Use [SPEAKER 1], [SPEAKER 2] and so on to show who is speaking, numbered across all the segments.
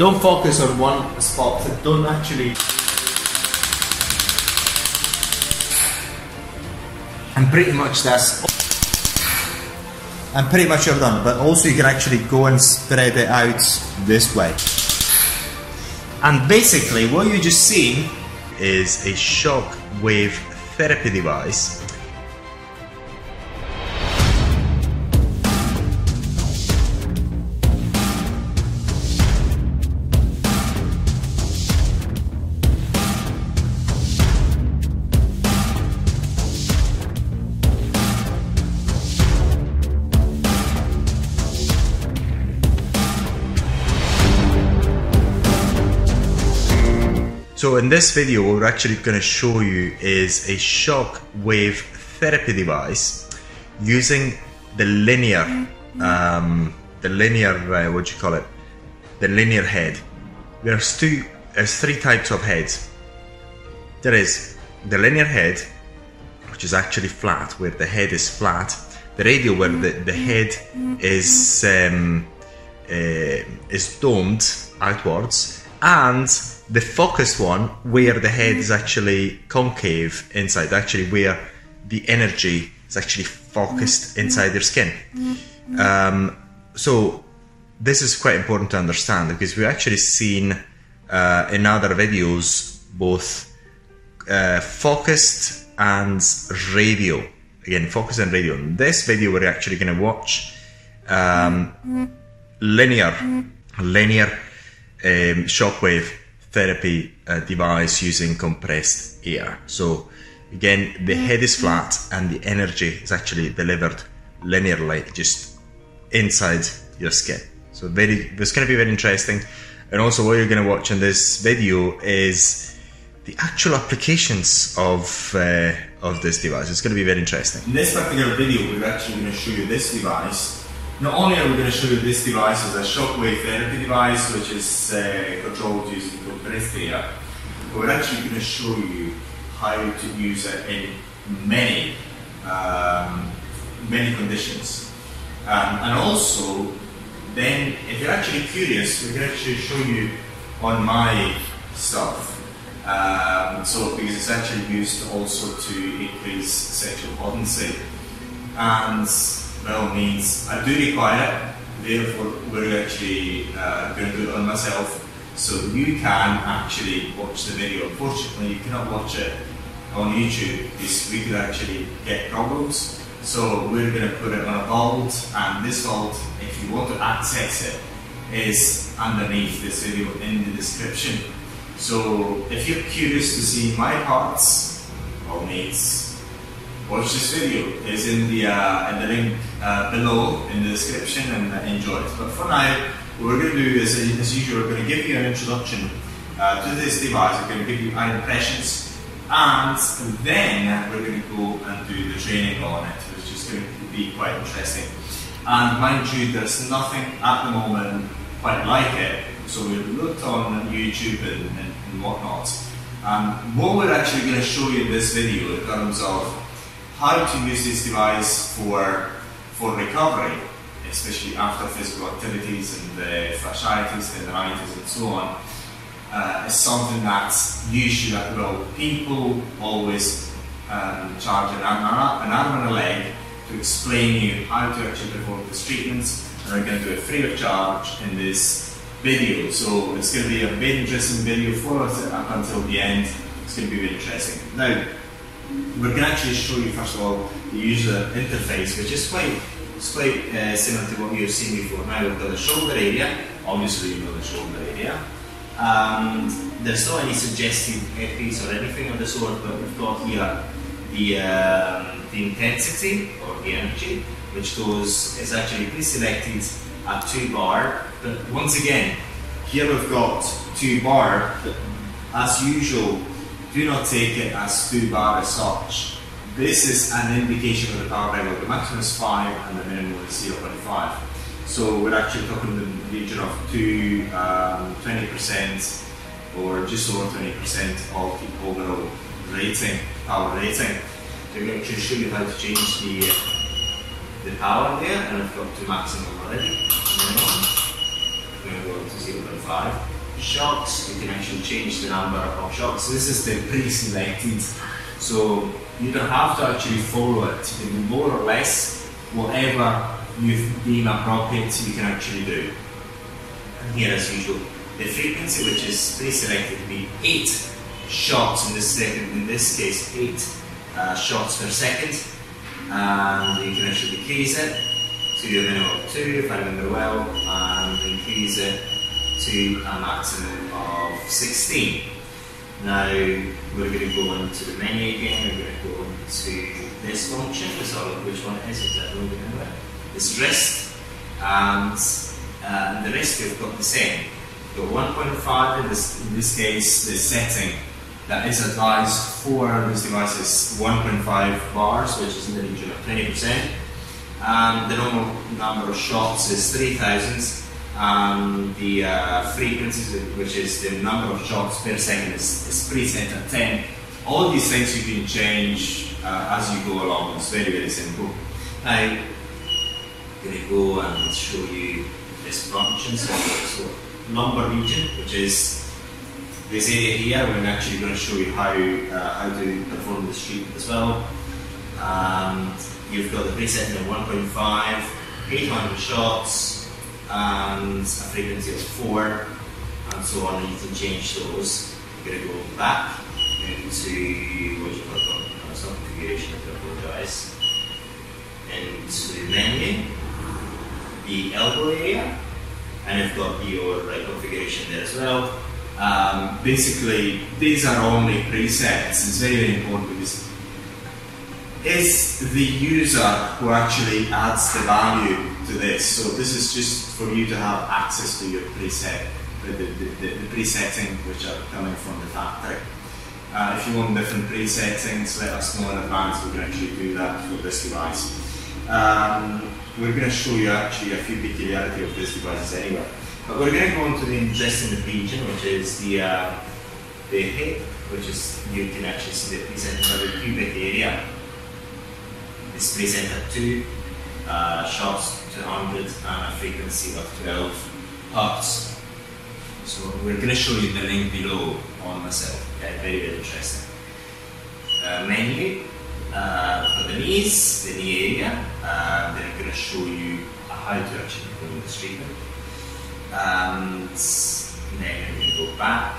[SPEAKER 1] don't focus on one spot. Don't actually. And pretty much that's. And pretty much you're done. But also you can actually go and spread it out this way. And basically, what you just seen
[SPEAKER 2] is a shock wave therapy device So in this video, what we're actually going to show you is a shock wave therapy device using the linear, um, the linear, uh, what do you call it? The linear head. There's two, there's three types of heads. There is the linear head, which is actually flat, where the head is flat. The radial, where the, the head is um, uh, is domed outwards, and the focused one where the head is actually concave inside, actually where the energy is actually focused inside your skin. Um, so this is quite important to understand because we've actually seen uh, in other videos both uh, focused and radio. Again, focus and radio. In this video, we're actually going to watch um, linear, linear um, shockwave therapy uh, device using compressed air. So again, the head is flat and the energy is actually delivered linearly, just inside your skin. So very, it's going to be very interesting. And also, what you're going to watch in this video is the actual applications of uh, of this device. It's going to be very interesting.
[SPEAKER 1] In this particular video, we're actually going to show you this device. Not only are we going to show you this device as a shockwave therapy device, which is uh, controlled using compressed air, but we're actually going to show you how to use it in many, um, many conditions. Um, and also, then if you're actually curious, we can actually show you on my stuff. Um, so because it's actually used also to increase sexual potency. And well means I do require it, therefore we're actually uh, going to do it on myself. So you can actually watch the video. Unfortunately, you cannot watch it on YouTube because we could actually get problems. So we're going to put it on a vault, and this vault, if you want to access it, is underneath this video in the description. So if you're curious to see my parts, all means watch this video. It's in the uh, in the link uh, below in the description and uh, enjoy it. But for now, what we're going to do is, as usual, we're going to give you an introduction uh, to this device. We're going to give you our impressions, and then we're going to go and do the training on it, which is going to be quite interesting. And mind you, there's nothing at the moment quite like it. So we looked on YouTube and, and, and whatnot. Um, what we're actually going to show you in this video in terms of how to use this device for, for recovery, especially after physical activities and the fasciitis, tendinitis and so on, uh, is something that should, well, people always um, charge an arm, an arm and a leg to explain you how to actually perform these treatments and we're going to do it free of charge in this video. So it's going to be a very interesting video. for us up until the end. It's going to be very interesting. Now, we're going to actually show you first of all the user interface, which is quite, it's quite uh, similar to what you've seen before. Now we've got the shoulder area. Obviously, you know the shoulder area. And there's not any suggested earpiece or anything of the sort, but we've got here the, um, the intensity or the energy, which goes is actually pre-selected at two bar. But once again, here we've got two bar. But as usual, do not take it as too bad as such. This is an indication of the power level. The maximum is five and the minimum is 0.5. So we're actually talking in the region of two, um, 20% or just over 20% of the overall rating, power rating. So we're going to show you how to change the the power there, and I've got to maximum already. Minimum. We're going to go to 0.5. 1.5 shocks. You can actually change the number of shocks. This is the pre-selected, so you don't have to actually follow it. You can do more or less whatever you deem appropriate. You can actually do. And here, as usual, the frequency, which is pre-selected, to be eight shots in this second. In this case, eight uh, shots per second, and you can actually decrease it to a minimum of two if I remember well, and increase it to a maximum of 16. Now we're going to go into the menu again, we're going to go into this function, let's have a look which one it is exactly remember. This wrist, and uh, the rest we've got the same. Got 1.5 in this, in this case, the setting that is advised for this device is 1.5 bars, which is in the region of 20%. And the normal number of shots is 3000 and the uh, frequency, which is the number of shots per second, is, is preset at 10. All these things you can change uh, as you go along. It's very, very simple. I'm going to go and show you this function. So, so number region, which is this area here. We're actually going to show you how uh, how to perform this treatment as well. And you've got the preset of 1.5, 800 shots, and a frequency of 4 and so on and you can change those. You're going to go back into what you call it, some configuration, I apologize, into the menu, the elbow area, and you've got your right configuration there as well. Um, basically, these are only presets. It's very, very important because it's the user who actually adds the value to this. So this is just for you to have access to your preset, the, the, the, the presetting which are coming from the factory. Uh, if you want different presettings, let us know in advance. We can actually do that for this device. Um, we're going to show you actually a few peculiarity of this device anyway. But we're going to go into the interesting region, which is the uh, the hip, which is you can actually see the preset of the pubic area. It's preset at two uh, shots to 100 and a frequency of 12 hertz. So we're going to show you the link below on myself. Okay, very, very interesting. Uh, menu uh, for the knees, the knee area. Uh, then I'm going to show you how to actually perform this treatment. And then I'm going to go back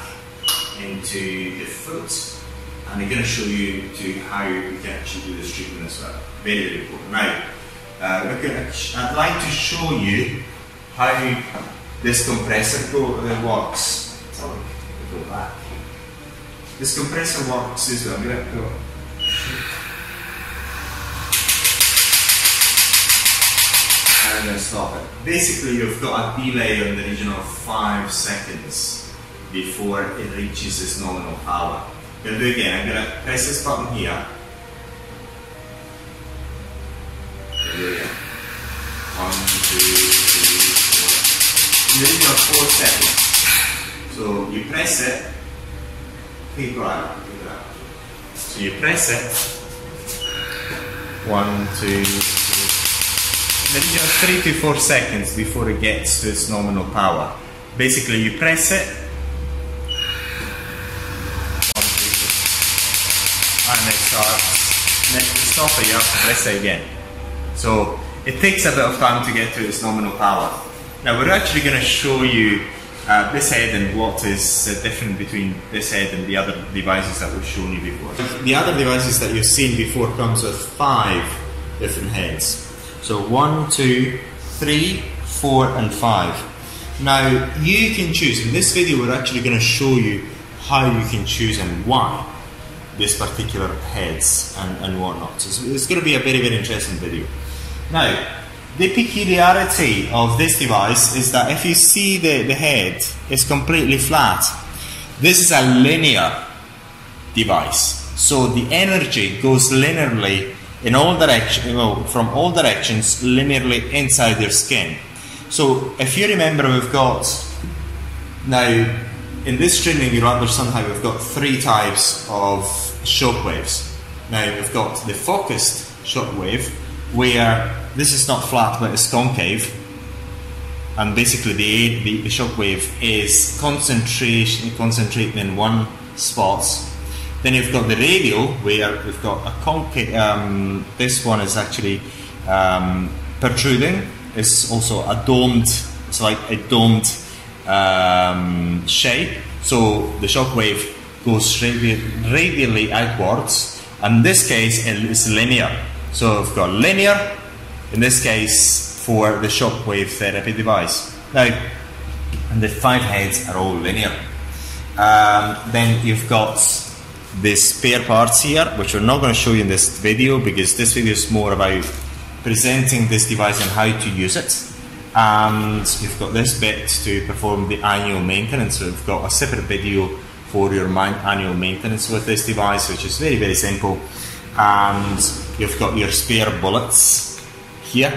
[SPEAKER 1] into the foot. And I'm going to show you to how you can actually do this treatment as well. Very, very important. Now, uh, I'd like to show you how this compressor go, uh, works. So, go back. This compressor works is I'm going to go. And to stop it. Basically, you've got a delay in the region of 5 seconds before it reaches its nominal power. I'm going to do it again. I'm going to press this button here. There. One, two, three, four. The region of 4 seconds. So you press it. Hey, go out. So you press it. One, two, three. In the region of three to four seconds before it gets to its nominal power. Basically, you press it. And it starts. And then to stop it, you have to press it again. So it takes a bit of time to get to its nominal power. Now we're actually going to show you uh, this head and what is uh, different between this head and the other devices that we've shown you before. The other devices that you've seen before comes with five different heads. So one, two, three, four, and five. Now you can choose. In this video, we're actually going to show you how you can choose and why this particular heads and, and whatnot. So it's, it's going to be a very very interesting video. Now, the peculiarity of this device is that if you see the, the head, it's completely flat. This is a linear device. So the energy goes linearly in all directions, from all directions, linearly inside your skin. So if you remember, we've got now in this training, you'll understand how we've got three types of shock waves. Now we've got the focused shock wave, where this is not flat but it's concave. and basically the, the, the shock wave is concentration concentrating in one spot. Then you've got the radial where we've got a concave. Um, this one is actually um, protruding. It's also a domed. It's like a domed um, shape. So the shock wave goes radi- radially outwards. And in this case, it's linear. So we've got linear. In this case, for the shockwave therapy device. Now, the five heads are all linear. Um, then you've got the spare parts here, which we're not going to show you in this video because this video is more about presenting this device and how to use it. And you've got this bit to perform the annual maintenance. So we've got a separate video for your annual maintenance with this device, which is very, very simple. And you've got your spare bullets here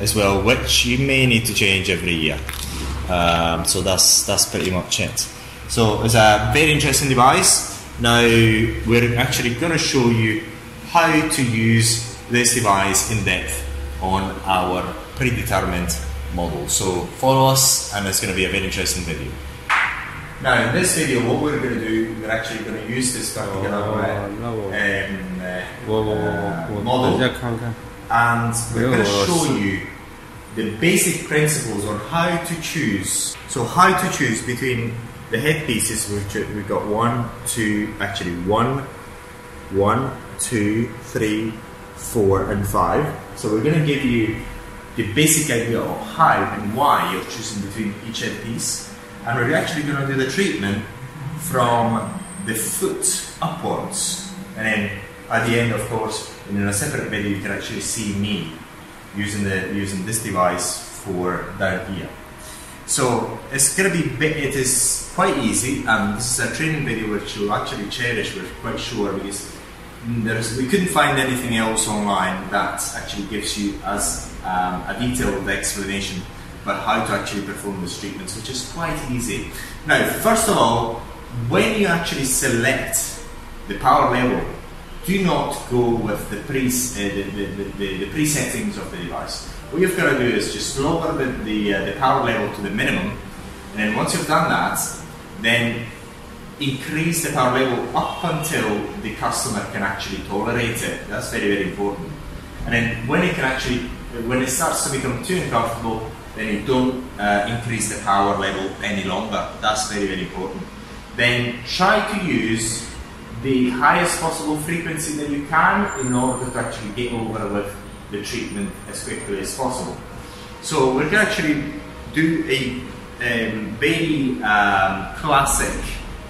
[SPEAKER 1] as well, which you may need to change every year. Um, so that's that's pretty much it. So it's a very interesting device. Now we're actually going to show you how to use this device in depth on our predetermined model. So follow us, and it's going to be a very interesting video. Now in this video, what we're going to do, we're actually going to use this particular uh, um, uh, model and we're going to show you the basic principles on how to choose. So how to choose between the headpieces, which we've got one, two, actually one, one, two, three, four, and five. So we're going to give you the basic idea of how and why you're choosing between each headpiece. And we're actually going to do the treatment from the foot upwards. And then at the end, of course, in a separate video, you can actually see me using the using this device for here. So it's gonna be it is quite easy, and this is a training video which you'll actually cherish. We're quite sure because there's we couldn't find anything else online that actually gives you as um, a detailed explanation about how to actually perform these treatments, which is quite easy. Now, first of all, when you actually select the power level do not go with the, pre, uh, the, the, the, the, pre-settings of the device. What you've got to do is just lower the, the, uh, the power level to the minimum, and then once you've done that, then increase the power level up until the customer can actually tolerate it. That's very, very important. And then when it can actually, when it starts to become too uncomfortable, then you don't uh, increase the power level any longer. That's very, very important. Then try to use the highest possible frequency that you can in order to actually get over with the treatment as quickly as possible. So we're going to actually do a um, very um, classic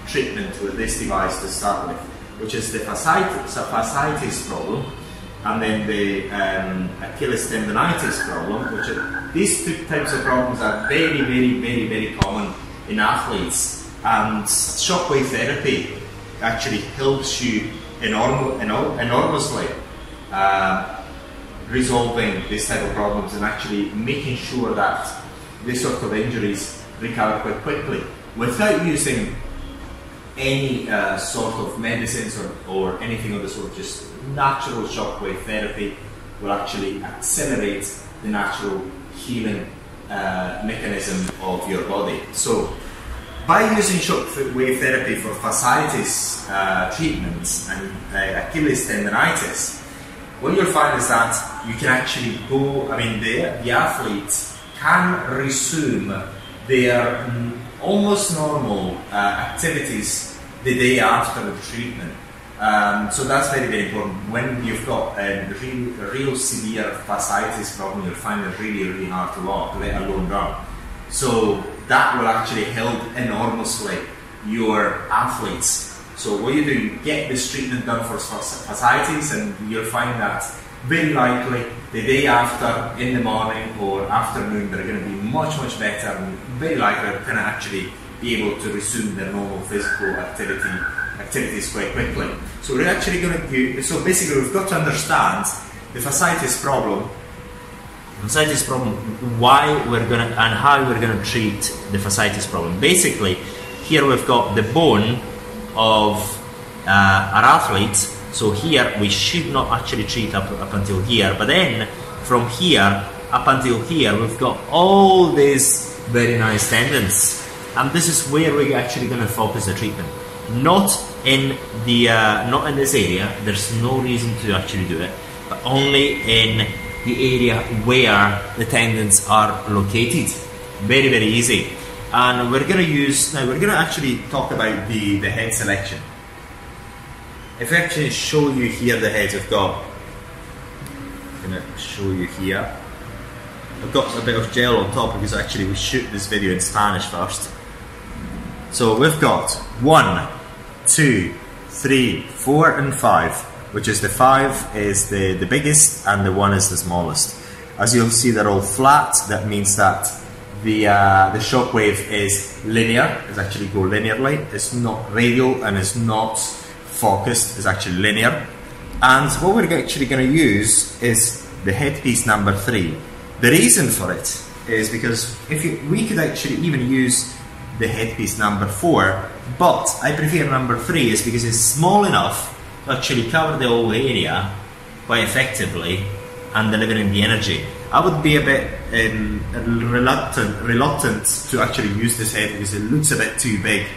[SPEAKER 1] treatment with this device to start with, which is the fasciitis, fasciitis problem and then the um, Achilles tendonitis problem, which are, these two types of problems are very, very, very, very common in athletes. And shockwave therapy actually helps you enorm- enormously uh, resolving these type of problems and actually making sure that this sort of injuries recover quite quickly without using any uh, sort of medicines or, or anything of the sort. Just natural shockwave therapy will actually accelerate the natural healing uh, mechanism of your body. So by using shockwave therapy for fasciitis uh, treatments and uh, Achilles tendonitis, what you'll find is that you can actually go, I mean, the, the athletes can resume their mm, almost normal uh, activities the day after the treatment. Um, so that's very, very important. When you've got a real, real severe fasciitis problem, you'll find it really, really hard to walk, let alone run. So that will actually help enormously your athletes. So what you do, get this treatment done for fasciitis and you'll find that very likely the day after, in the morning or afternoon, they're going to be much, much better and very likely they're going to actually be able to resume their normal physical activity activities quite quickly. So we're actually going to do, so basically we've got to understand the fasciitis problem fasciitis problem, why we're gonna and how we're gonna treat the fasciitis problem. Basically, here we've got the bone of uh, our athletes. So here we should not actually treat up, up until here, but then from here up until here, we've got all these very nice tendons. And this is where we're actually going to focus the treatment. Not in the uh, not in this area. There's no reason to actually do it, but only in the area where the tendons are located. Very very easy. And we're going to use now. We're going to actually talk about the the head selection. If I actually show you here the heads I've got, I'm going to show you here. I've got a bit of gel on top because actually we shoot this video in Spanish first. So we've got one, two, three, four, and five. Which is the five is the, the biggest and the one is the smallest. As you'll see, they're all flat. That means that the uh, the shock wave is linear. It's actually go linearly. It's not radial and it's not focused. It's actually linear. And what we're actually going to use is the headpiece number three. The reason for it is because if you, we could actually even use the headpiece number four, but I prefer number three is because it's small enough to actually cover the whole area quite effectively and delivering the energy. I would be a bit um, reluctant, reluctant to actually use this head because it looks a bit too big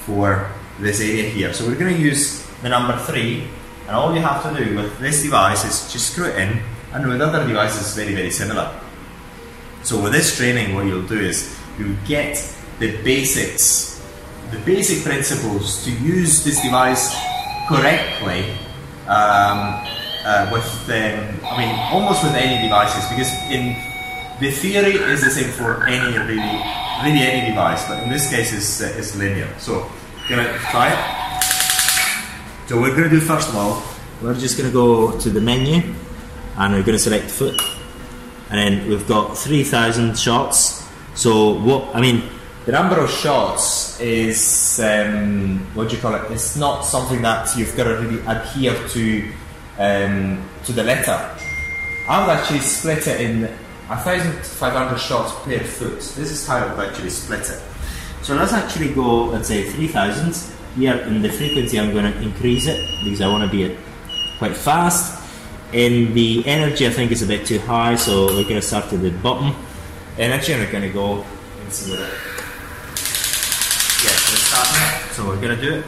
[SPEAKER 1] for this area here. So we're going to use the number three, and all you have to do with this device is just screw it in, and with other devices, very very similar. So with this training, what you'll do is you'll get the basics, the basic principles to use this device correctly um, uh, with, um, I mean, almost with any devices because in the theory is the same for any really, really any device, but in this case it's, uh, it's linear. So, gonna try it. So we're gonna do first of all, we're just gonna go to the menu and we're gonna select foot and then we've got 3,000 shots. So what I mean, the number of shots is um, what do you call it? It's not something that you've got to really adhere to um, to the letter. I would actually split it in 1,500 shots per foot. This is how I would actually split it. So let's actually go, let's say 3,000. Here in the frequency, I'm going to increase it because I want to be quite fast. and the energy, I think is a bit too high, so we're going to start at the bottom and we're going to go and see what it. Yeah, so we're starting. So we're going to do it.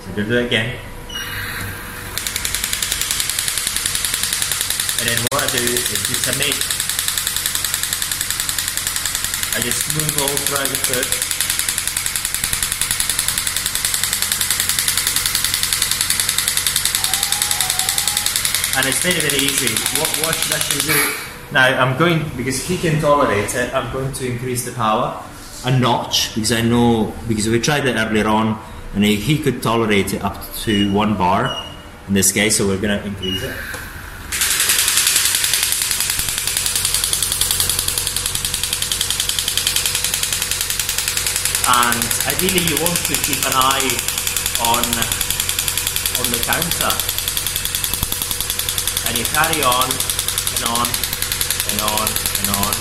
[SPEAKER 1] So we're going to do it again. And then what I do is just I make, I just move all throughout the foot. And it's very very easy. What, what should I do? Now I'm going because he can tolerate it. I'm going to increase the power a notch because I know because we tried it earlier on and he, he could tolerate it up to one bar in this case. So we're going to increase it. And ideally, you want to keep an eye on on the counter and you carry on and on and on and on.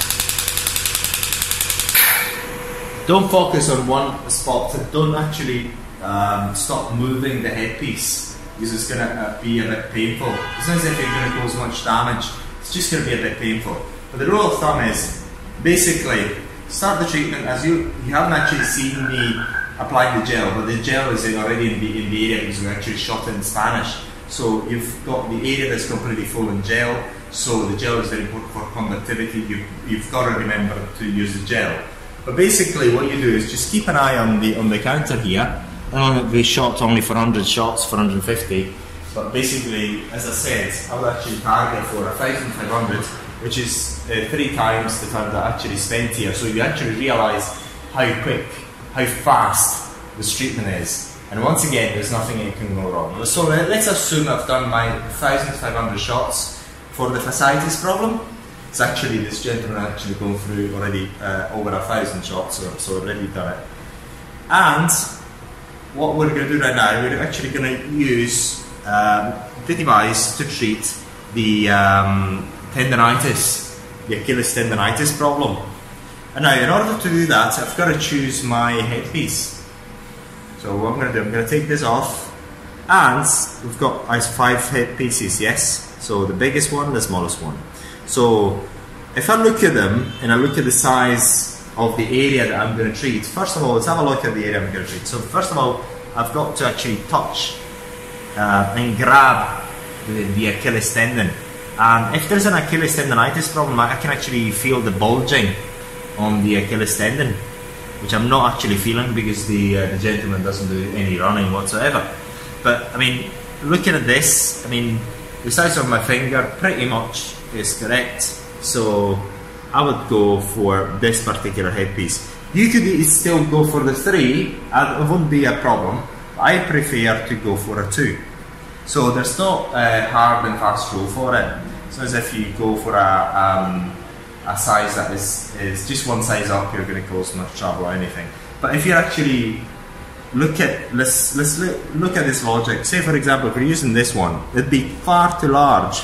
[SPEAKER 1] Don't focus on one spot. Don't actually um, stop moving the headpiece because it's going to uh, be a bit painful. It's not as if you're going to cause much damage. It's just going to be a bit painful. But the rule of thumb is basically start the treatment as you you haven't actually seen me applying the gel, but the gel is already in the in the area because we actually shot it in Spanish. So you've got the area that's completely full in gel. So the gel is very important for conductivity. You, you've got to remember to use the gel. But basically, what you do is just keep an eye on the on the counter here. We shot only for 100 shots, 450. But basically, as I said, I would actually target for 1,500, which is uh, three times the time that I actually spent here. So you actually realise how quick, how fast this treatment is. And once again, there's nothing that can go wrong. So let's assume I've done my 1,500 shots for the fasciitis problem. It's actually, this gentleman actually gone through already uh, over a thousand shots, so, so already done it. And what we're going to do right now, we're actually going to use um, the device to treat the um, tendonitis, the Achilles tendonitis problem. And now, in order to do that, I've got to choose my headpiece. So what I'm going to do, I'm going to take this off, and we've got five head pieces, yes. So the biggest one, the smallest one. So if I look at them and I look at the size of the area that I'm going to treat, first of all, let's have a look at the area I'm going to treat. So first of all, I've got to actually touch uh, and grab the, the Achilles tendon. And if there's an Achilles tendonitis problem, I can actually feel the bulging on the Achilles tendon, which I'm not actually feeling because the, uh, the gentleman doesn't do any running whatsoever. But I mean, looking at this, I mean, the size of my finger pretty much is correct. So I would go for this particular headpiece. You could still go for the three, and it wouldn't be a problem. I prefer to go for a two. So there's no uh, hard and fast rule for it. So as if you go for a, um, a size that is, is just one size up, you're going to cause much trouble or anything. But if you actually look at let's let's look, at this logic. Say for example, if we're using this one, it'd be far too large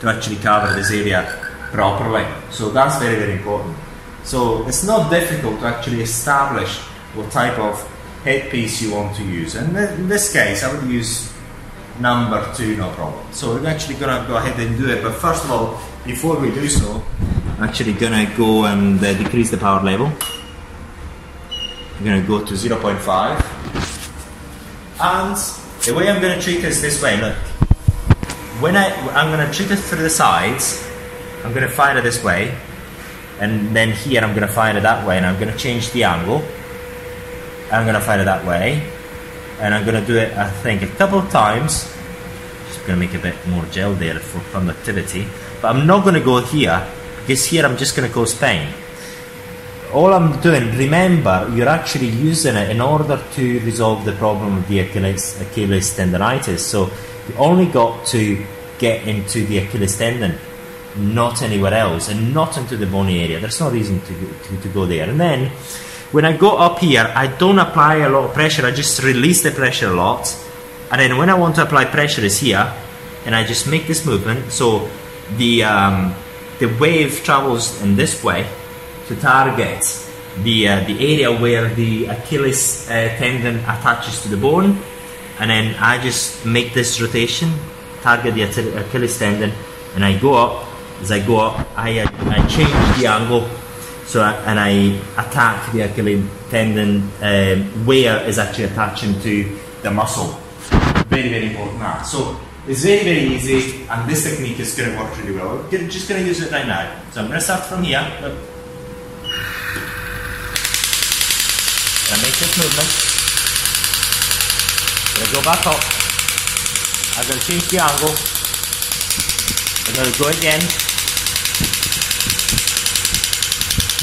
[SPEAKER 1] to actually cover this area properly. So that's very very important. So it's not difficult to actually establish what type of headpiece you want to use. And in this case, I would use number two, no problem. So we're actually going to go ahead and do it. But first of all, before we do so, actually to go and uh, decrease the power level. I'm to go to 0.5. And the way I'm to treat this this way, look. When I, I'm to treat it through the sides, I'm to fire it this way. And then here I'm to fire it that way. And I'm to change the angle. I'm to fire it that way and I'm to do it I think a couple of times just to make a bit more gel there for conductivity but I'm not to go here because here I'm just going to go pain all I'm doing remember you're actually using it in order to resolve the problem of the Achilles, Achilles tendonitis. So you only got to get into the Achilles tendon not anywhere else and not into the bony area. There's no reason to, to, to go there. And then when I go up here, I don't apply a lot of pressure, I just release the pressure a lot. And then when I want to apply pressure is here, and I just make this movement. So the, um, the wave travels in this way to target the, uh, the area where the Achilles uh, tendon attaches to the bone. And then I just make this rotation, target the Achilles tendon, and I go up. As I go up, I, I change the angle so and I attack the Achilles tendon um, where is actually attaching to the muscle. Very very important that. So it's very very easy, and this technique is going to work really well. We're just going to use it right now. So I'm going to start from here. I make this movement. I'm going to go back up. I'm going to change the angle. I'm going to go again.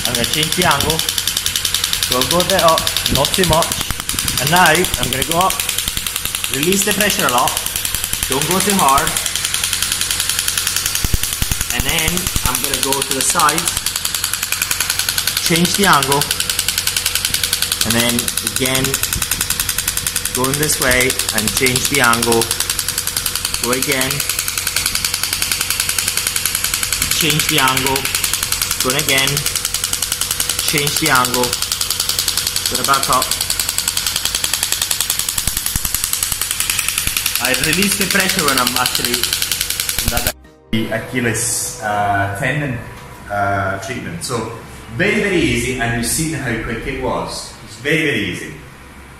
[SPEAKER 1] I'm going to change the angle. So I'll go a bit up, not too much. And now I'm going to go up, release the pressure a lot, don't go too hard. And then I'm going to go to the side, change the angle, and then again going this way and change the angle, go again, change the angle, go again, change the angle, going back up. I release the pressure when I'm actually that the Achilles uh, tendon uh, treatment. So very very easy, and you've seen how quick it was. It's very very easy.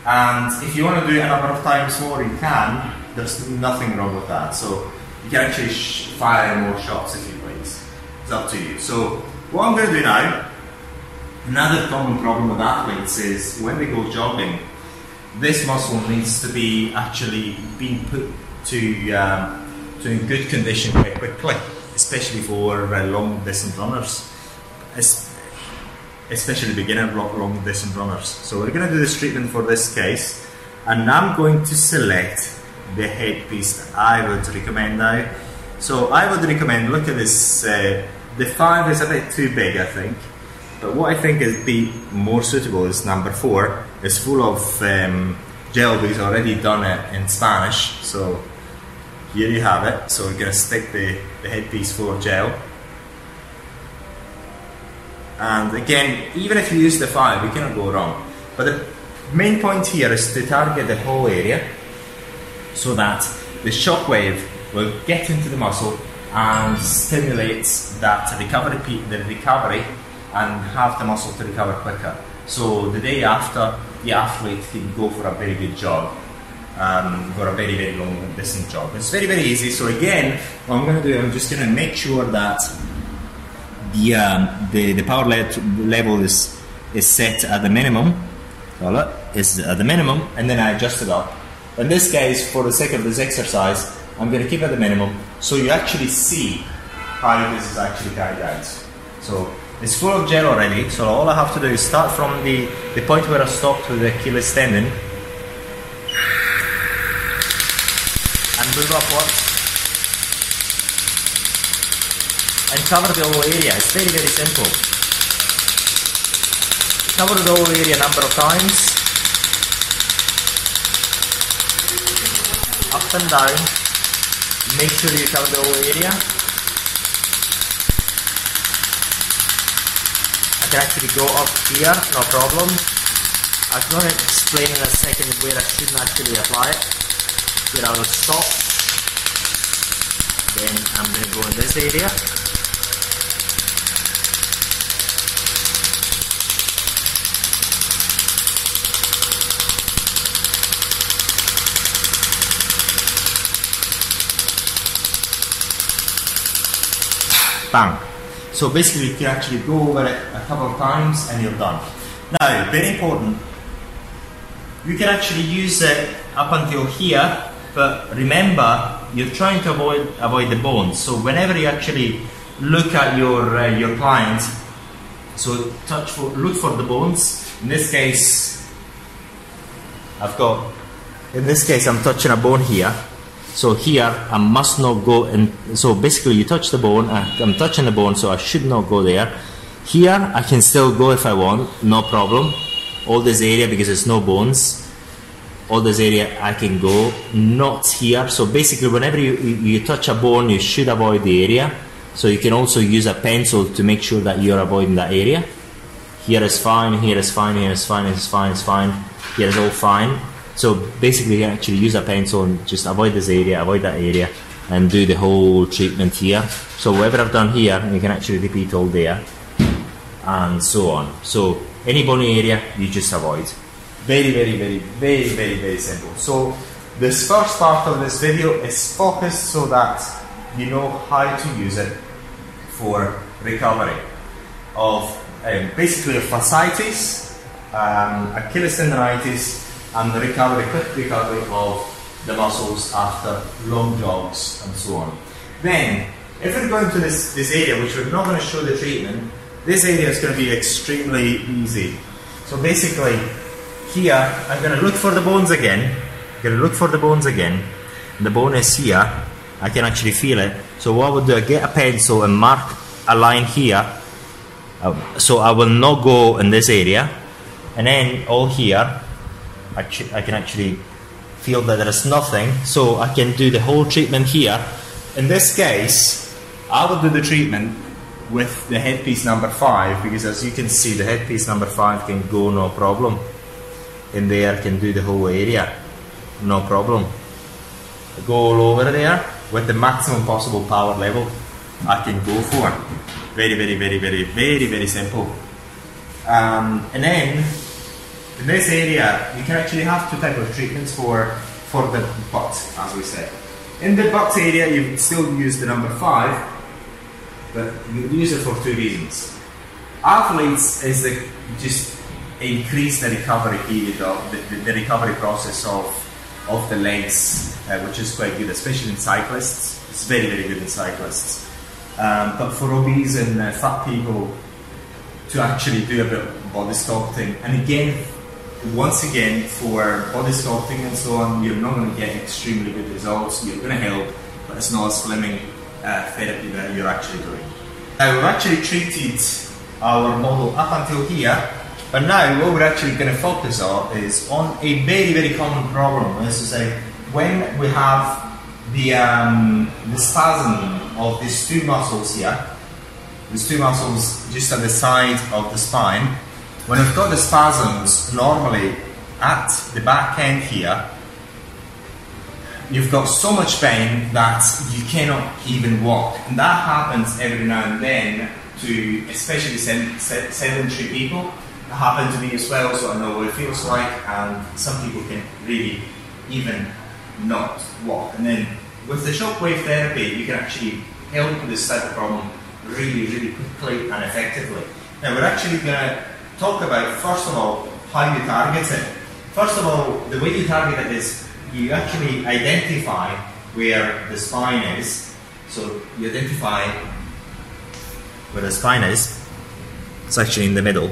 [SPEAKER 1] And if you want to do it a number of times more, you can. There's nothing wrong with that. So you can actually fire more shots if you please. It's up to you. So what I'm going to do now Another common problem with athletes is when they go jogging, this muscle needs to be actually being put to um, to in good condition quite quickly, especially for uh, long distance runners, especially beginner long distance runners. So we're going to do this treatment for this case, and I'm going to select the headpiece that I would recommend now. So I would recommend look at this. Uh, the five is a bit too big, I think. But what I think is be more suitable is number four. It's full of um, gel. We've already done it in Spanish, so here you have it. So we're gonna stick the, the headpiece full of gel. And again, even if you use the five, you cannot go wrong. But the main point here is to target the whole area so that the shock wave will get into the muscle and stimulate that recovery, the recovery, and have the muscle to recover quicker. So the day after, the athlete can go for a very good jog, um, for a very very long distance jog. It's very very easy. So again, what I'm going to do, I'm just going to make sure that the um, the, the power le- level is is set at the minimum. It, is at the minimum, and then I adjust it up. In this case, for the sake of this exercise, I'm going to keep it at the minimum, so you actually see how this is actually carried out. So it's full of gel already. So all I have to do is start from the the point where I stopped with the Achilles tendon, and move upwards. and cover the whole area. It's very, very simple. Cover the whole area a number of times. Up and down. Make sure you cover the whole area. Can actually go up here, no problem. I'm going to explain in a second where I shouldn't actually apply it. Here I will stop. Then I'm going to go in this area. bang. So basically, you can actually go over it a couple of times and you're done. Now, very important, you can actually use it up until here, but remember, you're trying to avoid avoid the bones. So whenever you actually look at your uh, your client, so touch for look for the bones. In this case, I've got. In this case, I'm touching a bone here. So here I must not go and so basically you touch the bone, I, I'm touching the bone so I should not go there. Here I can still go if I want, no problem. All this area because there's no bones. All this area I can go, not here. So basically whenever you, you, you touch a bone you should avoid the area. So you can also use a pencil to make sure that you're avoiding that area. Here is fine, here is fine, here is fine, here is fine, it's fine, here is all fine. So basically, you actually use a pencil and just avoid this area, avoid that area, and do the whole treatment here. So whatever I've done here, you can actually repeat all there, and so on. So any bony area, you just avoid. Very, very, very, very, very, very simple. So this first part of this video is focused so that you know how to use it for recovery of um, basically fasciitis, um, Achilles tendonitis, and the recovery, quick recovery of the muscles after long jogs and so on. Then, if we're going to this, this area, which we're not going to show the treatment, this area is going to be extremely easy. So basically, here, I'm going to look for the bones again. I'm going to look for the bones again. And the bone is here. I can actually feel it. So what I would do, I get a pencil and mark a line here. Um, so I will not go in this area. And then all here, actu- I can actually feel that there is nothing, so I can do the whole treatment here. In this case, I will do the treatment with the headpiece number five because, as you can see, the headpiece number five can go no problem. In there, can do the whole area, no problem. Go all over there with the maximum possible power level I can go for. Very, very, very, very, very, very simple. Um, and then in this area, you can actually have two types of treatments for, for the butt, as we say. In the butt area, you still use the number five, but you use it for two reasons. Athletes is the, just increase the recovery period of the, the, the recovery process of, of the legs, uh, which is quite good, especially in cyclists. It's very, very good in cyclists. Um, but for obese and uh, fat people, to actually do a bit of body sculpting, and again, once again, for body sculpting and so on, you're not going to get extremely good results. You're going to help, but it's not a slimming uh, therapy that you're actually doing. Now, we've actually treated our model up until here, but now what we're actually going to focus on is on a very, very common problem. This is a when we have the um, the spasm of these two muscles here, these two muscles just at the side of the spine. When we've got the spasms normally at the back end here, you've got so much pain that you cannot even walk. And that happens every now and then to especially sedentary people. It happened to me as well, so I know what it feels like. And some people can really even not walk. And then with the shockwave therapy, you can actually help with this type of problem really, really quickly and effectively. Now, we're actually going to talk about, first of all, how you target it. First of all, the way you target it is you actually identify where the spine is. So you identify where the spine is. It's actually in the middle.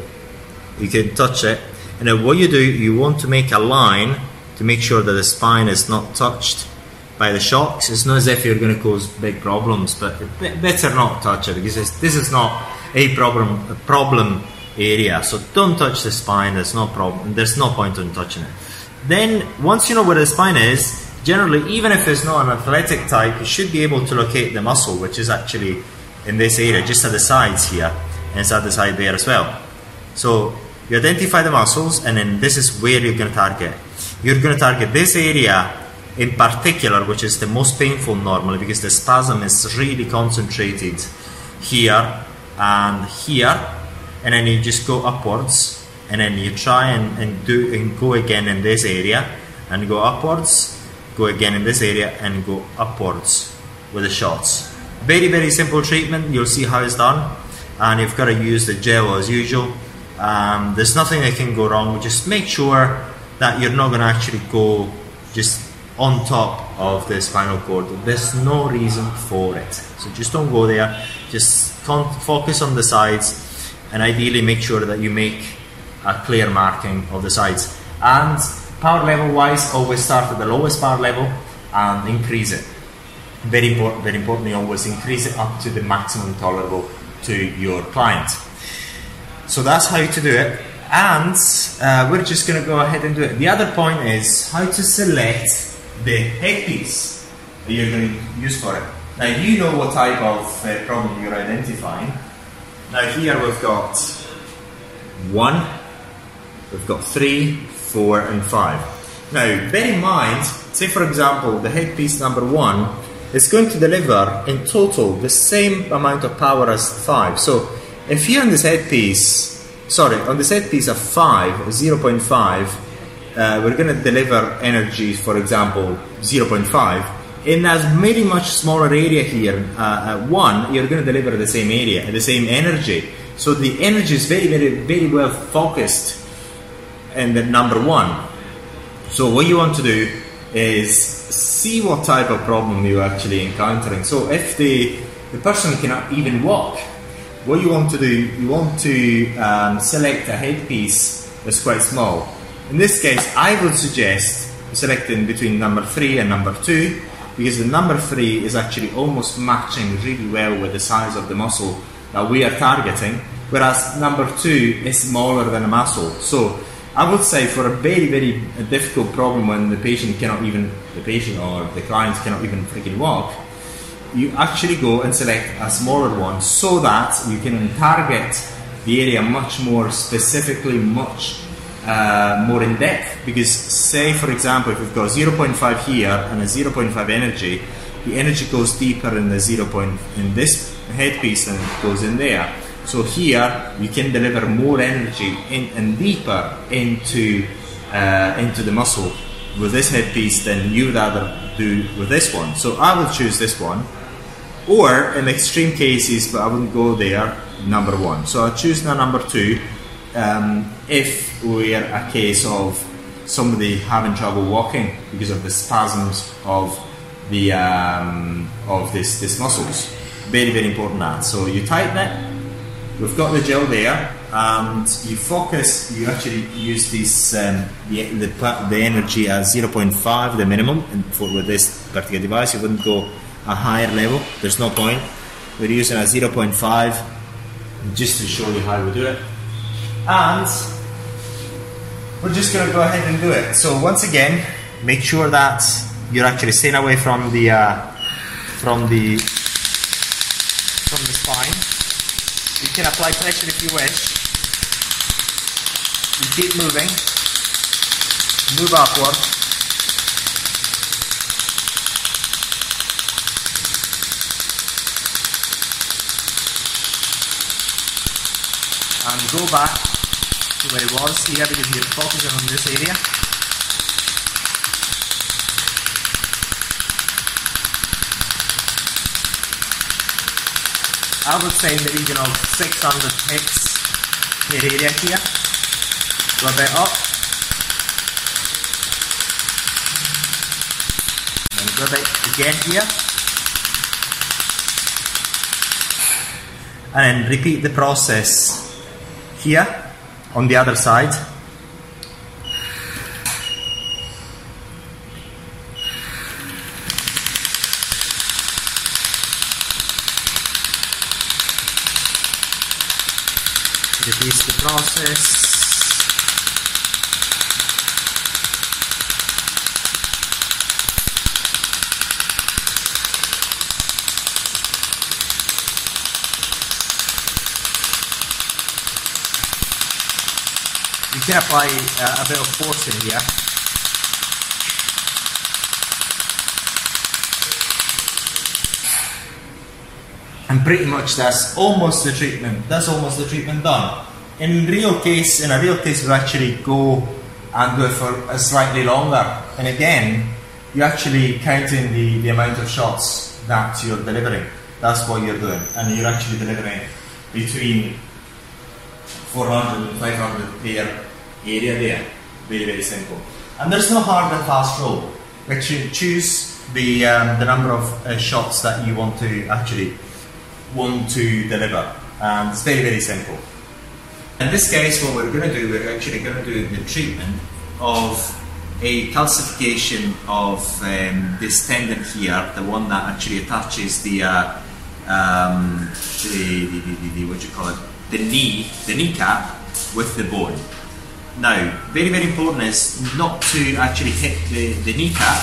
[SPEAKER 1] You can touch it. And then what you do, you want to make a line to make sure that the spine is not touched by the shocks. It's not as if you're going to cause big problems, but better not touch it because this is not a problem a problem area. So don't touch the spine. There's no problem. There's no point in touching it. Then once you know where the spine is, generally, even if it's not an athletic type, you should be able to locate the muscle, which is actually in this area, just at the sides here, and it's at the side there as well. So you identify the muscles, and then this is where you're going to target. You're going to target this area in particular, which is the most painful normally because the spasm is really concentrated here and here, and then you just go upwards, and then you try and, and do and go again in this area, and go upwards, go again in this area, and go upwards with the shots. Very very simple treatment. You'll see how it's done, and you've got to use the gel as usual. Um, there's nothing that can go wrong. Just make sure that you're not going to actually go just on top of the spinal cord. There's no reason for it. So just don't go there. Just focus on the sides and ideally make sure that you make a clear marking of the sides. And power level wise, always start at the lowest power level and increase it. Very important, very importantly, always increase it up to the maximum tolerable to your client. So that's how to do it. And uh, we're just going to go ahead and do it. The other point is how to select the headpiece that you're going to use for it. Now you know what type of uh, problem you're identifying. Now here we've got one, we've got three, four and five. Now bear in mind, say for example the headpiece number one is going to deliver in total the same amount of power as five. So if you're on this headpiece, sorry, on this headpiece of five, 0.5, uh, we're going to deliver energy, for example, 0.5. In a very much smaller area here, uh, uh, one, you're going to deliver the same area, the same energy. So the energy is very, very, very well focused And the number one. So what you want to do is see what type of problem you're actually encountering. So if the, the person cannot even walk, what you want to do, you want to um, select a headpiece that's quite small. In this case, I would suggest selecting between number 3 and number 2 because the number 3 is actually almost matching really well with the size of the muscle that we are targeting, whereas number 2 is smaller than a muscle. So I would say for a very, very difficult problem when the patient cannot even, the patient or the client cannot even freaking walk, you actually go and select a smaller one so that you can target the area much more specifically, much uh, more in depth because say for example if we've got 0.5 here and a 0.5 energy the energy goes deeper in the 0. Point in this headpiece and goes in there. So here you can deliver more energy in, and deeper into uh, into the muscle with this headpiece than you would rather do with this one. So I will choose this one. Or in extreme cases but I wouldn't go there number one. So I choose now number two. Um, if we're a case of somebody having trouble walking because of the spasms of the um, of this this muscles. Very very important that. So you tighten it. We've got the gel there, and you focus. You actually use this um, the, the, the energy at 0.5, the minimum, and for with this particular device, you wouldn't go a higher level. There's no point. We're using a 0.5 just to show you how we do it and we're just gonna go ahead and do it. So once again, make sure that you're actually staying away from the uh, from the from the spine. You can apply pressure if you wish. You keep moving. Move upward. And go back to where it was here because you're focusing on this area. I would say in the region of 600 hits per area here. Go a bit up. And bit again here. And then repeat the process here on the other side. Repeat the process. You can apply uh, a bit of in here. And pretty much that's almost the treatment. That's almost the treatment done. In real case, in a real case, we actually go and do it for a slightly longer. And again, you're actually counting the, the amount of shots that you're delivering. That's what you're doing. And you're actually delivering between 400 and 500 per area there. Very, very simple. And there's no hard and fast rule. You choose the, um, the number of uh, shots that you want to actually want to deliver. And it's very, very simple. In this case, what we're going to do, we're actually going to do the treatment of a calcification of um, this tendon here, the one that actually attaches the, uh, um, the, the, the, the, what do you call it, the knee, the kneecap with the bone. Now, very, very important is not to actually hit the, the kneecap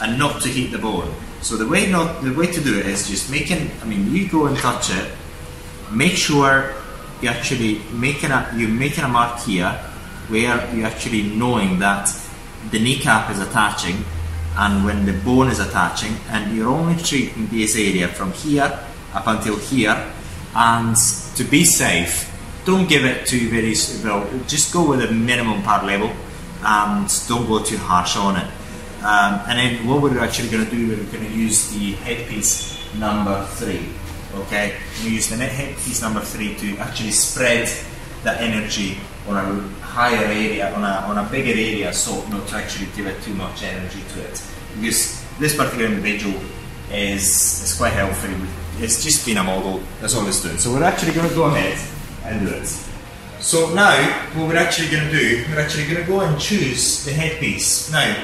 [SPEAKER 1] and not to hit the bone. So the way not the way to do it is just making. I mean, you go and touch it. Make sure you actually making a you're making a mark here where you're actually knowing that the kneecap is attaching, and when the bone is attaching, and you're only treating this area from here up until here, and to be safe, don't give it too very well. Just go with a minimum power level, and don't go too harsh on it. Um, and then what we're actually going to do, we're going to use the headpiece number three. Okay, we use the headpiece number three to actually spread the energy on a higher area, on a, on a bigger area, so not to actually give it too much energy to it. Because this particular individual is, is quite healthy. It's just been a model, that's all it's doing. So we're actually going to go ahead and do. So now, what we're actually going to do, we're actually going to go and choose the headpiece. Now,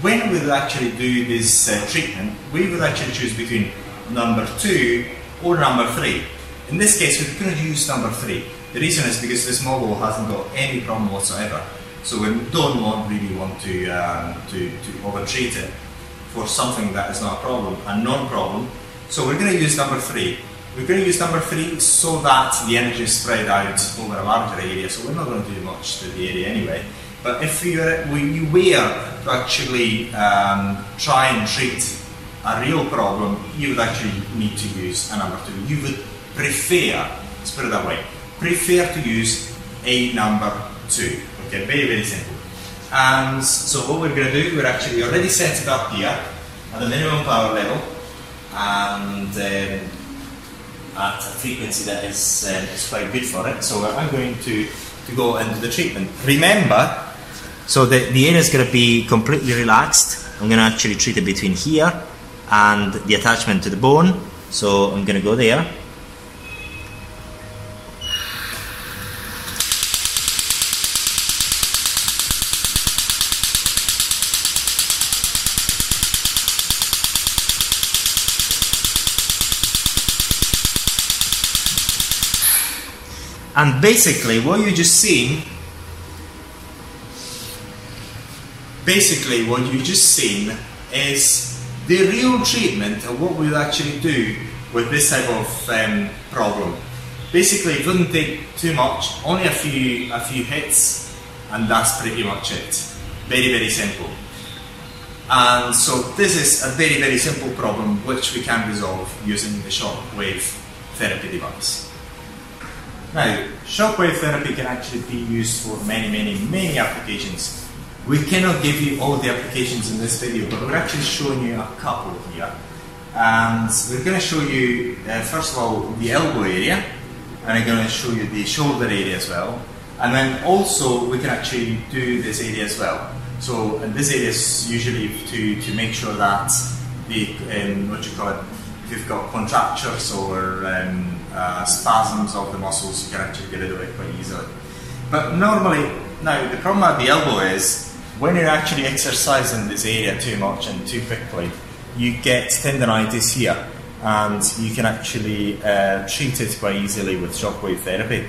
[SPEAKER 1] when we'll actually do this uh, treatment, we will actually choose between number two or number three. In this case, we're going to use number three. The reason is because this model hasn't got any problem whatsoever. So we don't want, really want to, um, to, to over-treat it for something that is not a problem, a non-problem. So we're going to use number three. We're going to use number three so that the energy is spread out over a larger area. So we're not going to do much to the area anyway. But if you, were to actually um, try and treat a real problem, you would actually need to use a number two. You would prefer, let's put it that way, prefer to use a number two. Okay, very, very simple. And so what we're going to do, we're actually already set it up here at the minimum power level and um, at a frequency that is, uh, is quite good for it. So I'm going to, to go into the treatment. Remember, so the, the area is going to be completely relaxed. I'm going to actually treat it between here and the attachment to the bone. So I'm going to go there. And basically, what you just seen basically what you just seen is the real treatment of what we'll actually do with this type of um, problem. Basically, it doesn't take too much, only a few a few hits, and that's pretty much it. Very very simple. And so this is a very very simple problem which we can resolve using the shockwave therapy device. Now, shockwave therapy can actually be used for many, many, many applications. We cannot give you all the applications in this video, but we're actually showing you a couple here. And we're going to show you, uh, first of all, the elbow area, and I'm going to show you the shoulder area as well. And then also, we can actually do this area as well. So, this area is usually to, to make sure that the, um, what you call it, if you've got contractures or um, uh, spasms of the muscles, you can actually get rid of it quite easily. But normally, now the problem at the elbow is when you're actually exercising this area too much and too quickly, you get tendonitis here, and you can actually uh, treat it quite easily with shockwave therapy.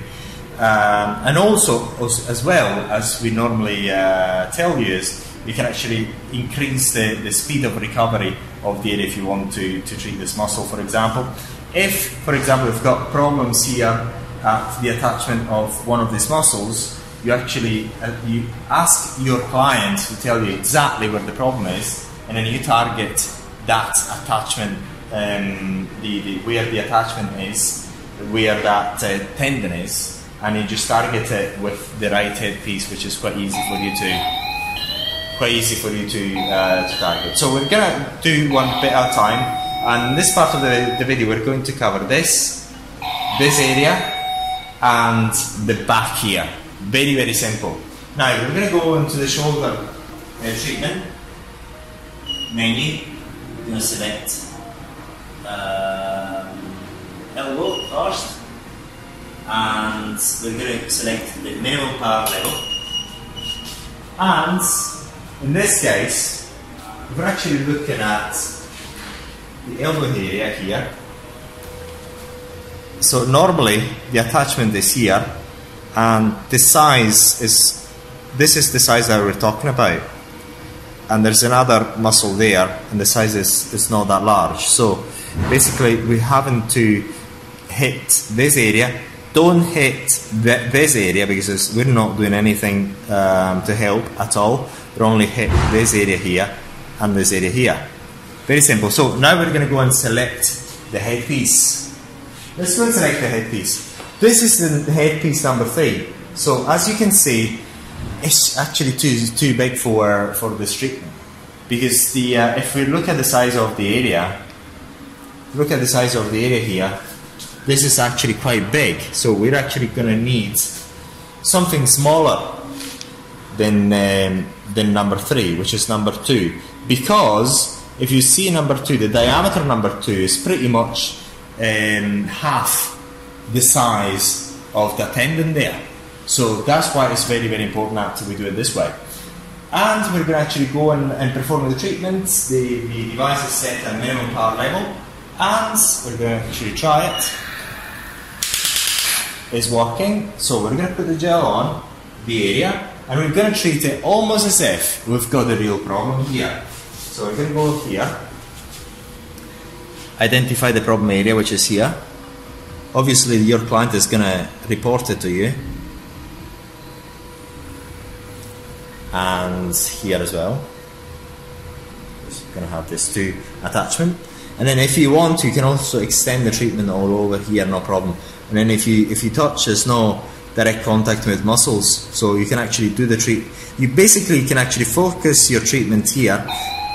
[SPEAKER 1] Um, and also, as, well as we normally uh, tell you, is you can actually increase the, the speed of recovery of the area if you want to, to treat this muscle, for example. If, for example, you've got problems here at the attachment of one of these muscles, you actually uh, you ask your client to tell you exactly where the problem is, and then you target that attachment, um, the, the, where the attachment is, where that uh, tendon is, and you just target it with the right headpiece, which is quite easy for you to quite easy for you to, uh, to target. So we're gonna do one bit at a time, and in this part of the, the video we're going to cover this, this area, and the back here. Very very simple. Now we're gonna go into the shoulder uh, treatment menu. We're gonna select um, elbow first, and we're gonna select the minimum power level. And in this case, we're actually looking at the elbow area here. So normally the attachment is here, and the size is this is the size that we're talking about. And there's another muscle there, and the size is, is not that large. So basically, we having to hit this area. Don't hit th- this area because we're not doing anything um, to help at all. We're only hit this area here and this area here. Very simple. So now we're going to go and select the headpiece. Let's go and select the headpiece. This is the headpiece number three. So as you can see, it's actually too too big for for this treatment because the uh, if we look at the size of the area, look at the size of the area here. This is actually quite big. So we're actually going to need something smaller than um, than number three, which is number two, because if you see number two, the diameter number two is pretty much um, half the size of the tendon there. So that's why it's very, very important that we do it this way. And we're going to actually go and, and perform the treatments. The, the device is set at minimum power level, and we're going to actually try it. It's working, so we're going to put the gel on the area, and we're going to treat it almost as if we've got a real problem here. So going to go here, identify the problem area, which is here. Obviously, your client is going to report it to you. And here as well. Just going to have this two attachment. And then if you want you can also extend the treatment all over here, no problem. And then if you if you touch, there's no direct contact with muscles, so you can actually do the treat. You basically can actually focus your treatment here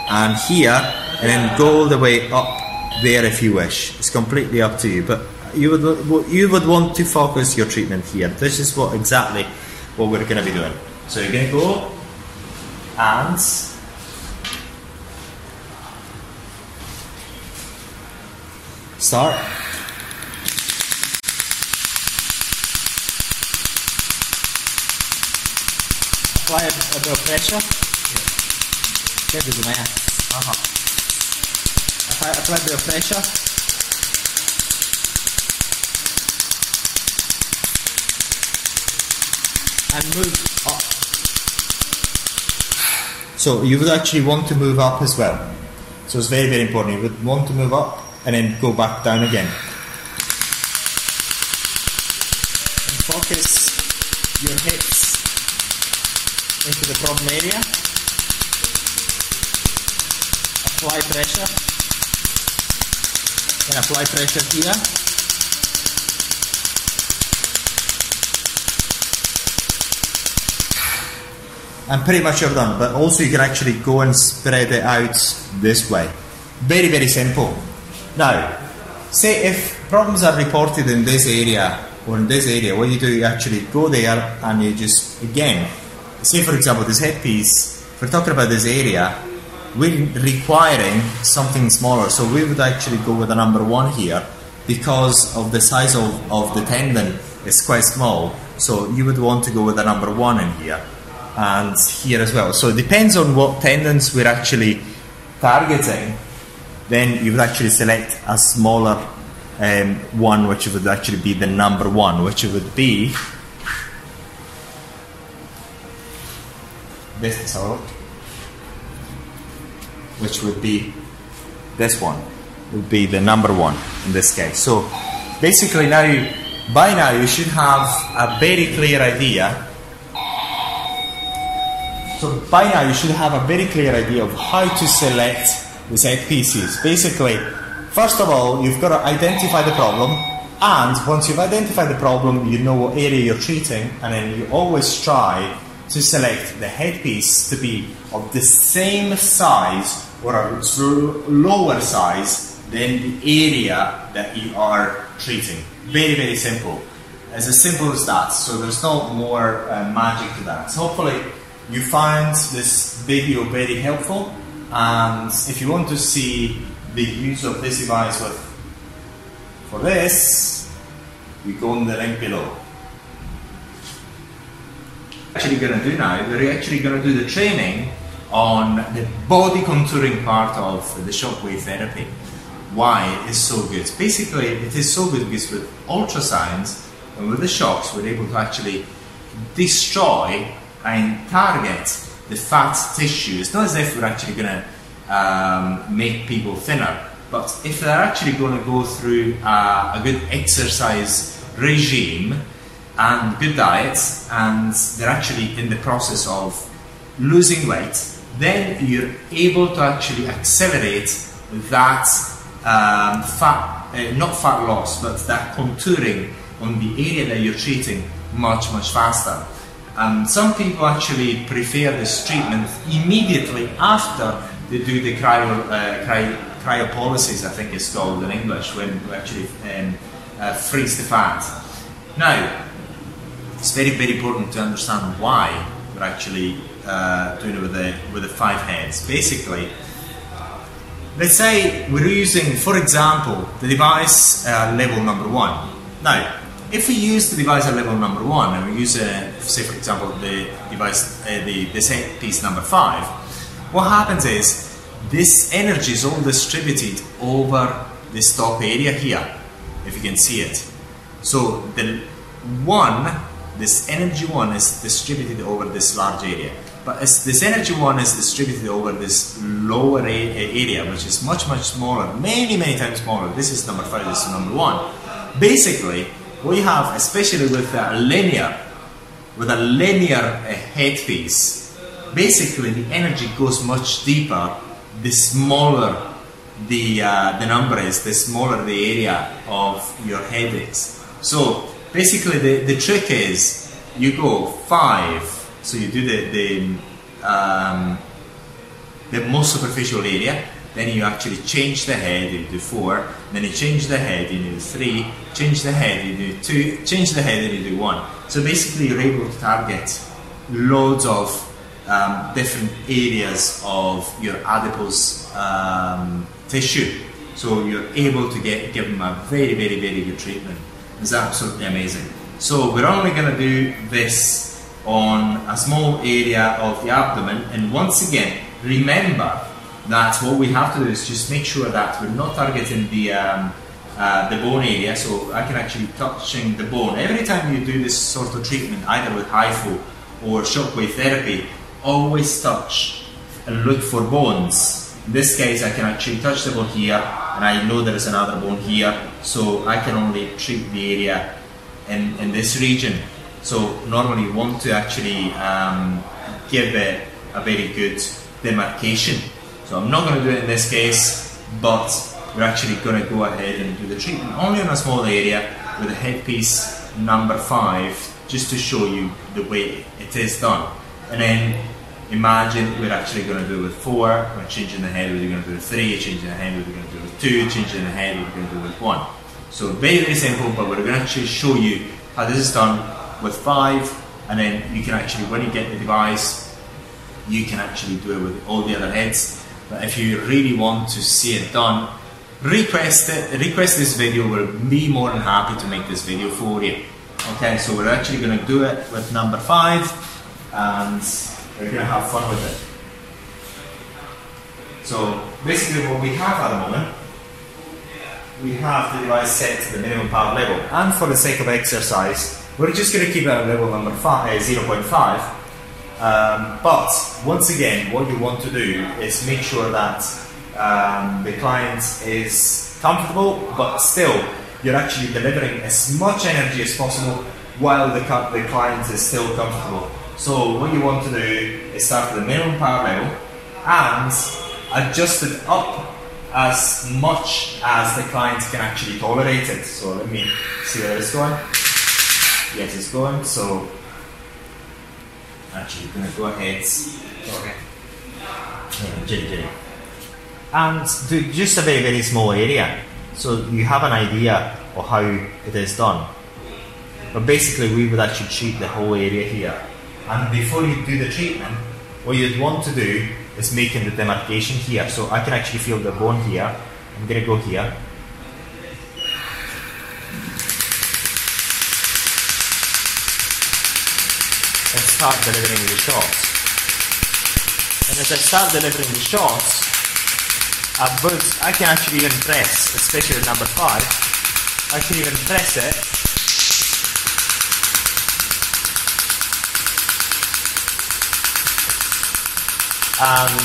[SPEAKER 1] and here, and then go all the way up there if you wish. It's completely up to you, but you would you would want to focus your treatment here. This is what exactly what we're going to be doing. So you're going to go and start. Apply a, a bit of pressure. Get this in my hand. Uh-huh. Apply, apply a bit of pressure. and move up. So you would actually want to move up as well. So it's very, very important. You would want to move up and then go back down again. And focus your hips into the problem area apply pressure. Can apply pressure here. And pretty much you're done, but also you can actually go and spread it out this way. Very, very simple. Now, say if problems are reported in this area or in this area, what you do, you actually go there and you just, again, say for example, this headpiece, if we're talking about this area, we're requiring something smaller. So we would actually go with a number one here because of the size of, of the tendon is quite small. So you would want to go with a number one in here and here as well. So it depends on what tendons we're actually targeting. Then you would actually select a smaller um, one, which would actually be the number one, which would be this. So which would be this one, would be the number one in this case. So basically now, you, by now you should have a very clear idea. So by now you should have a very clear idea of how to select the set pieces. Basically, first of all, you've got to identify the problem, and once you've identified the problem, you know what area you're treating, and then you always try to select the headpiece to be of the same size or a lower size than the area that you are treating. Very, very simple. As simple as that. So there's no more uh, magic to that. So hopefully you find this video very helpful. And if you want to see the use of this device with, for this, you go in the link below. Actually, going to do now, we're actually going to do the training on the body contouring part of the shockwave therapy. Why it is so good? Basically, it is so good because with ultrasounds and with the shocks, we're able to actually destroy and target the fat tissue. It's not as if we're actually going to um, make people thinner, but if they're actually going to go through uh, a good exercise regime and good diet, and they're actually in the process of losing weight, then you're able to actually accelerate that um, fat, uh, not fat loss, but that contouring on the area that you're treating much, much faster. Um, some people actually prefer this treatment immediately after they do the cryo, uh, cryo, cryopolysis, I think it's called in English, when we actually um, uh, freeze the fat. Now, it's very, very important to understand why we're actually uh, doing it with the with the five heads. Basically, let's say we're using, for example, the device uh, level number one. Now, if we use the device at level number one and we use, uh, say, for example, the device, uh, the, the set piece number five, what happens is this energy is all distributed over this top area here, if you can see it. So the one, this energy one is distributed over this large area. But this energy one is distributed over this lower area, which is much, much smaller, many, many times smaller. This is number five, this is number one. Basically, we have, especially with a linear, with a linear headpiece, basically the energy goes much deeper the smaller the, uh, the number is, the smaller the area of your head is. So basically the, the trick is you go five, so you do the, the, um, the most superficial area, then you actually change the head, you do four, then you change the head, you do three, change the head, you do two, change the head, and you do one. So basically you're able to target loads of um, different areas of your adipose um, tissue. So you're able to get give them a very, very, very good treatment. It's absolutely amazing. So we're only going to do this on a small area of the abdomen, and once again, remember that what we have to do is just make sure that we're not targeting the um, uh, the bone area. So I can actually touching the bone every time you do this sort of treatment, either with HIFU or shockwave therapy. Always touch and look for bones. In this case, I can actually touch the bone here, and I know there is another bone here, so I can only treat the area in, in this region. So normally you want to actually um, give it a very good demarcation. So I'm not going to do it in this case, but we're actually going to go ahead and do the treatment only on a small area with a headpiece number five, just to show you the way it is done. And then imagine we're actually going to do it with four, we're changing the head, we're going to do with three, changing the head, we're going to do with two, changing the head, we're going to do with one. So very, very simple, but we're going to actually show you how this is done with five, and then you can actually, when you get the device, you can actually do it with all the other heads. But if you really want to see it done, request it, request this video, we'll be more than happy to make this video for you. Okay, so we're actually going to do it with number five, and we're going to have fun with it. So basically what we have at the moment, we have the device set to the minimum power level. And for the sake of exercise, we're just going to keep at level number five, uh, 0.5. Um, but once again, what you want to do is make sure that um, the client is comfortable, but still you're actually delivering as much energy as possible while the, the client is still comfortable. So what you want to do is start with the minimum power level and adjust it up as much as the client can actually tolerate it. So let me see where it's going. Yes, it's going. So actually, we're gonna go ahead. Okay. Yeah, and do just a very very small area so you have an idea of how it is done. But basically, we would actually treat the whole area here. And before you do the treatment, what you'd want to do is making the demarcation here. So I can actually feel the bone here. I'm to go here. Start delivering the shots. And as I start delivering the shots, uh, but I can actually even press, especially the number 5, I can even press it and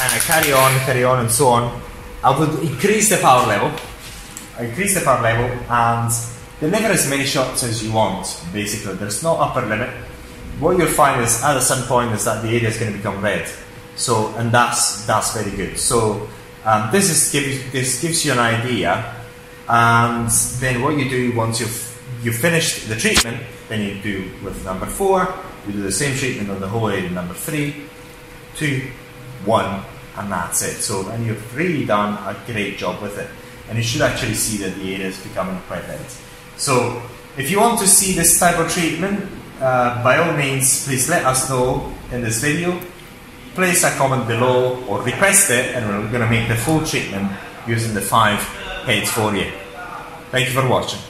[SPEAKER 1] and I carry on, carry on and so on. I would increase the power level, I increase the power level and deliver as many shots as you want basically. There's no upper limit. What you'll find is at a certain point is that the area is going to become red. So, and that's that's very good. So, um, this is gives this gives you an idea, and then what you do once you've you finished the treatment, then you do with number four, you do the same treatment on the whole area. Number three, two, one, and that's it. So, and you've really done a great job with it, and you should actually see that the area is becoming quite red. So, if you want to see this type of treatment, uh, by all means, please let us know in this video place a comment below or request it and we're going to make the full treatment using the five heads for you. Thank you for watching.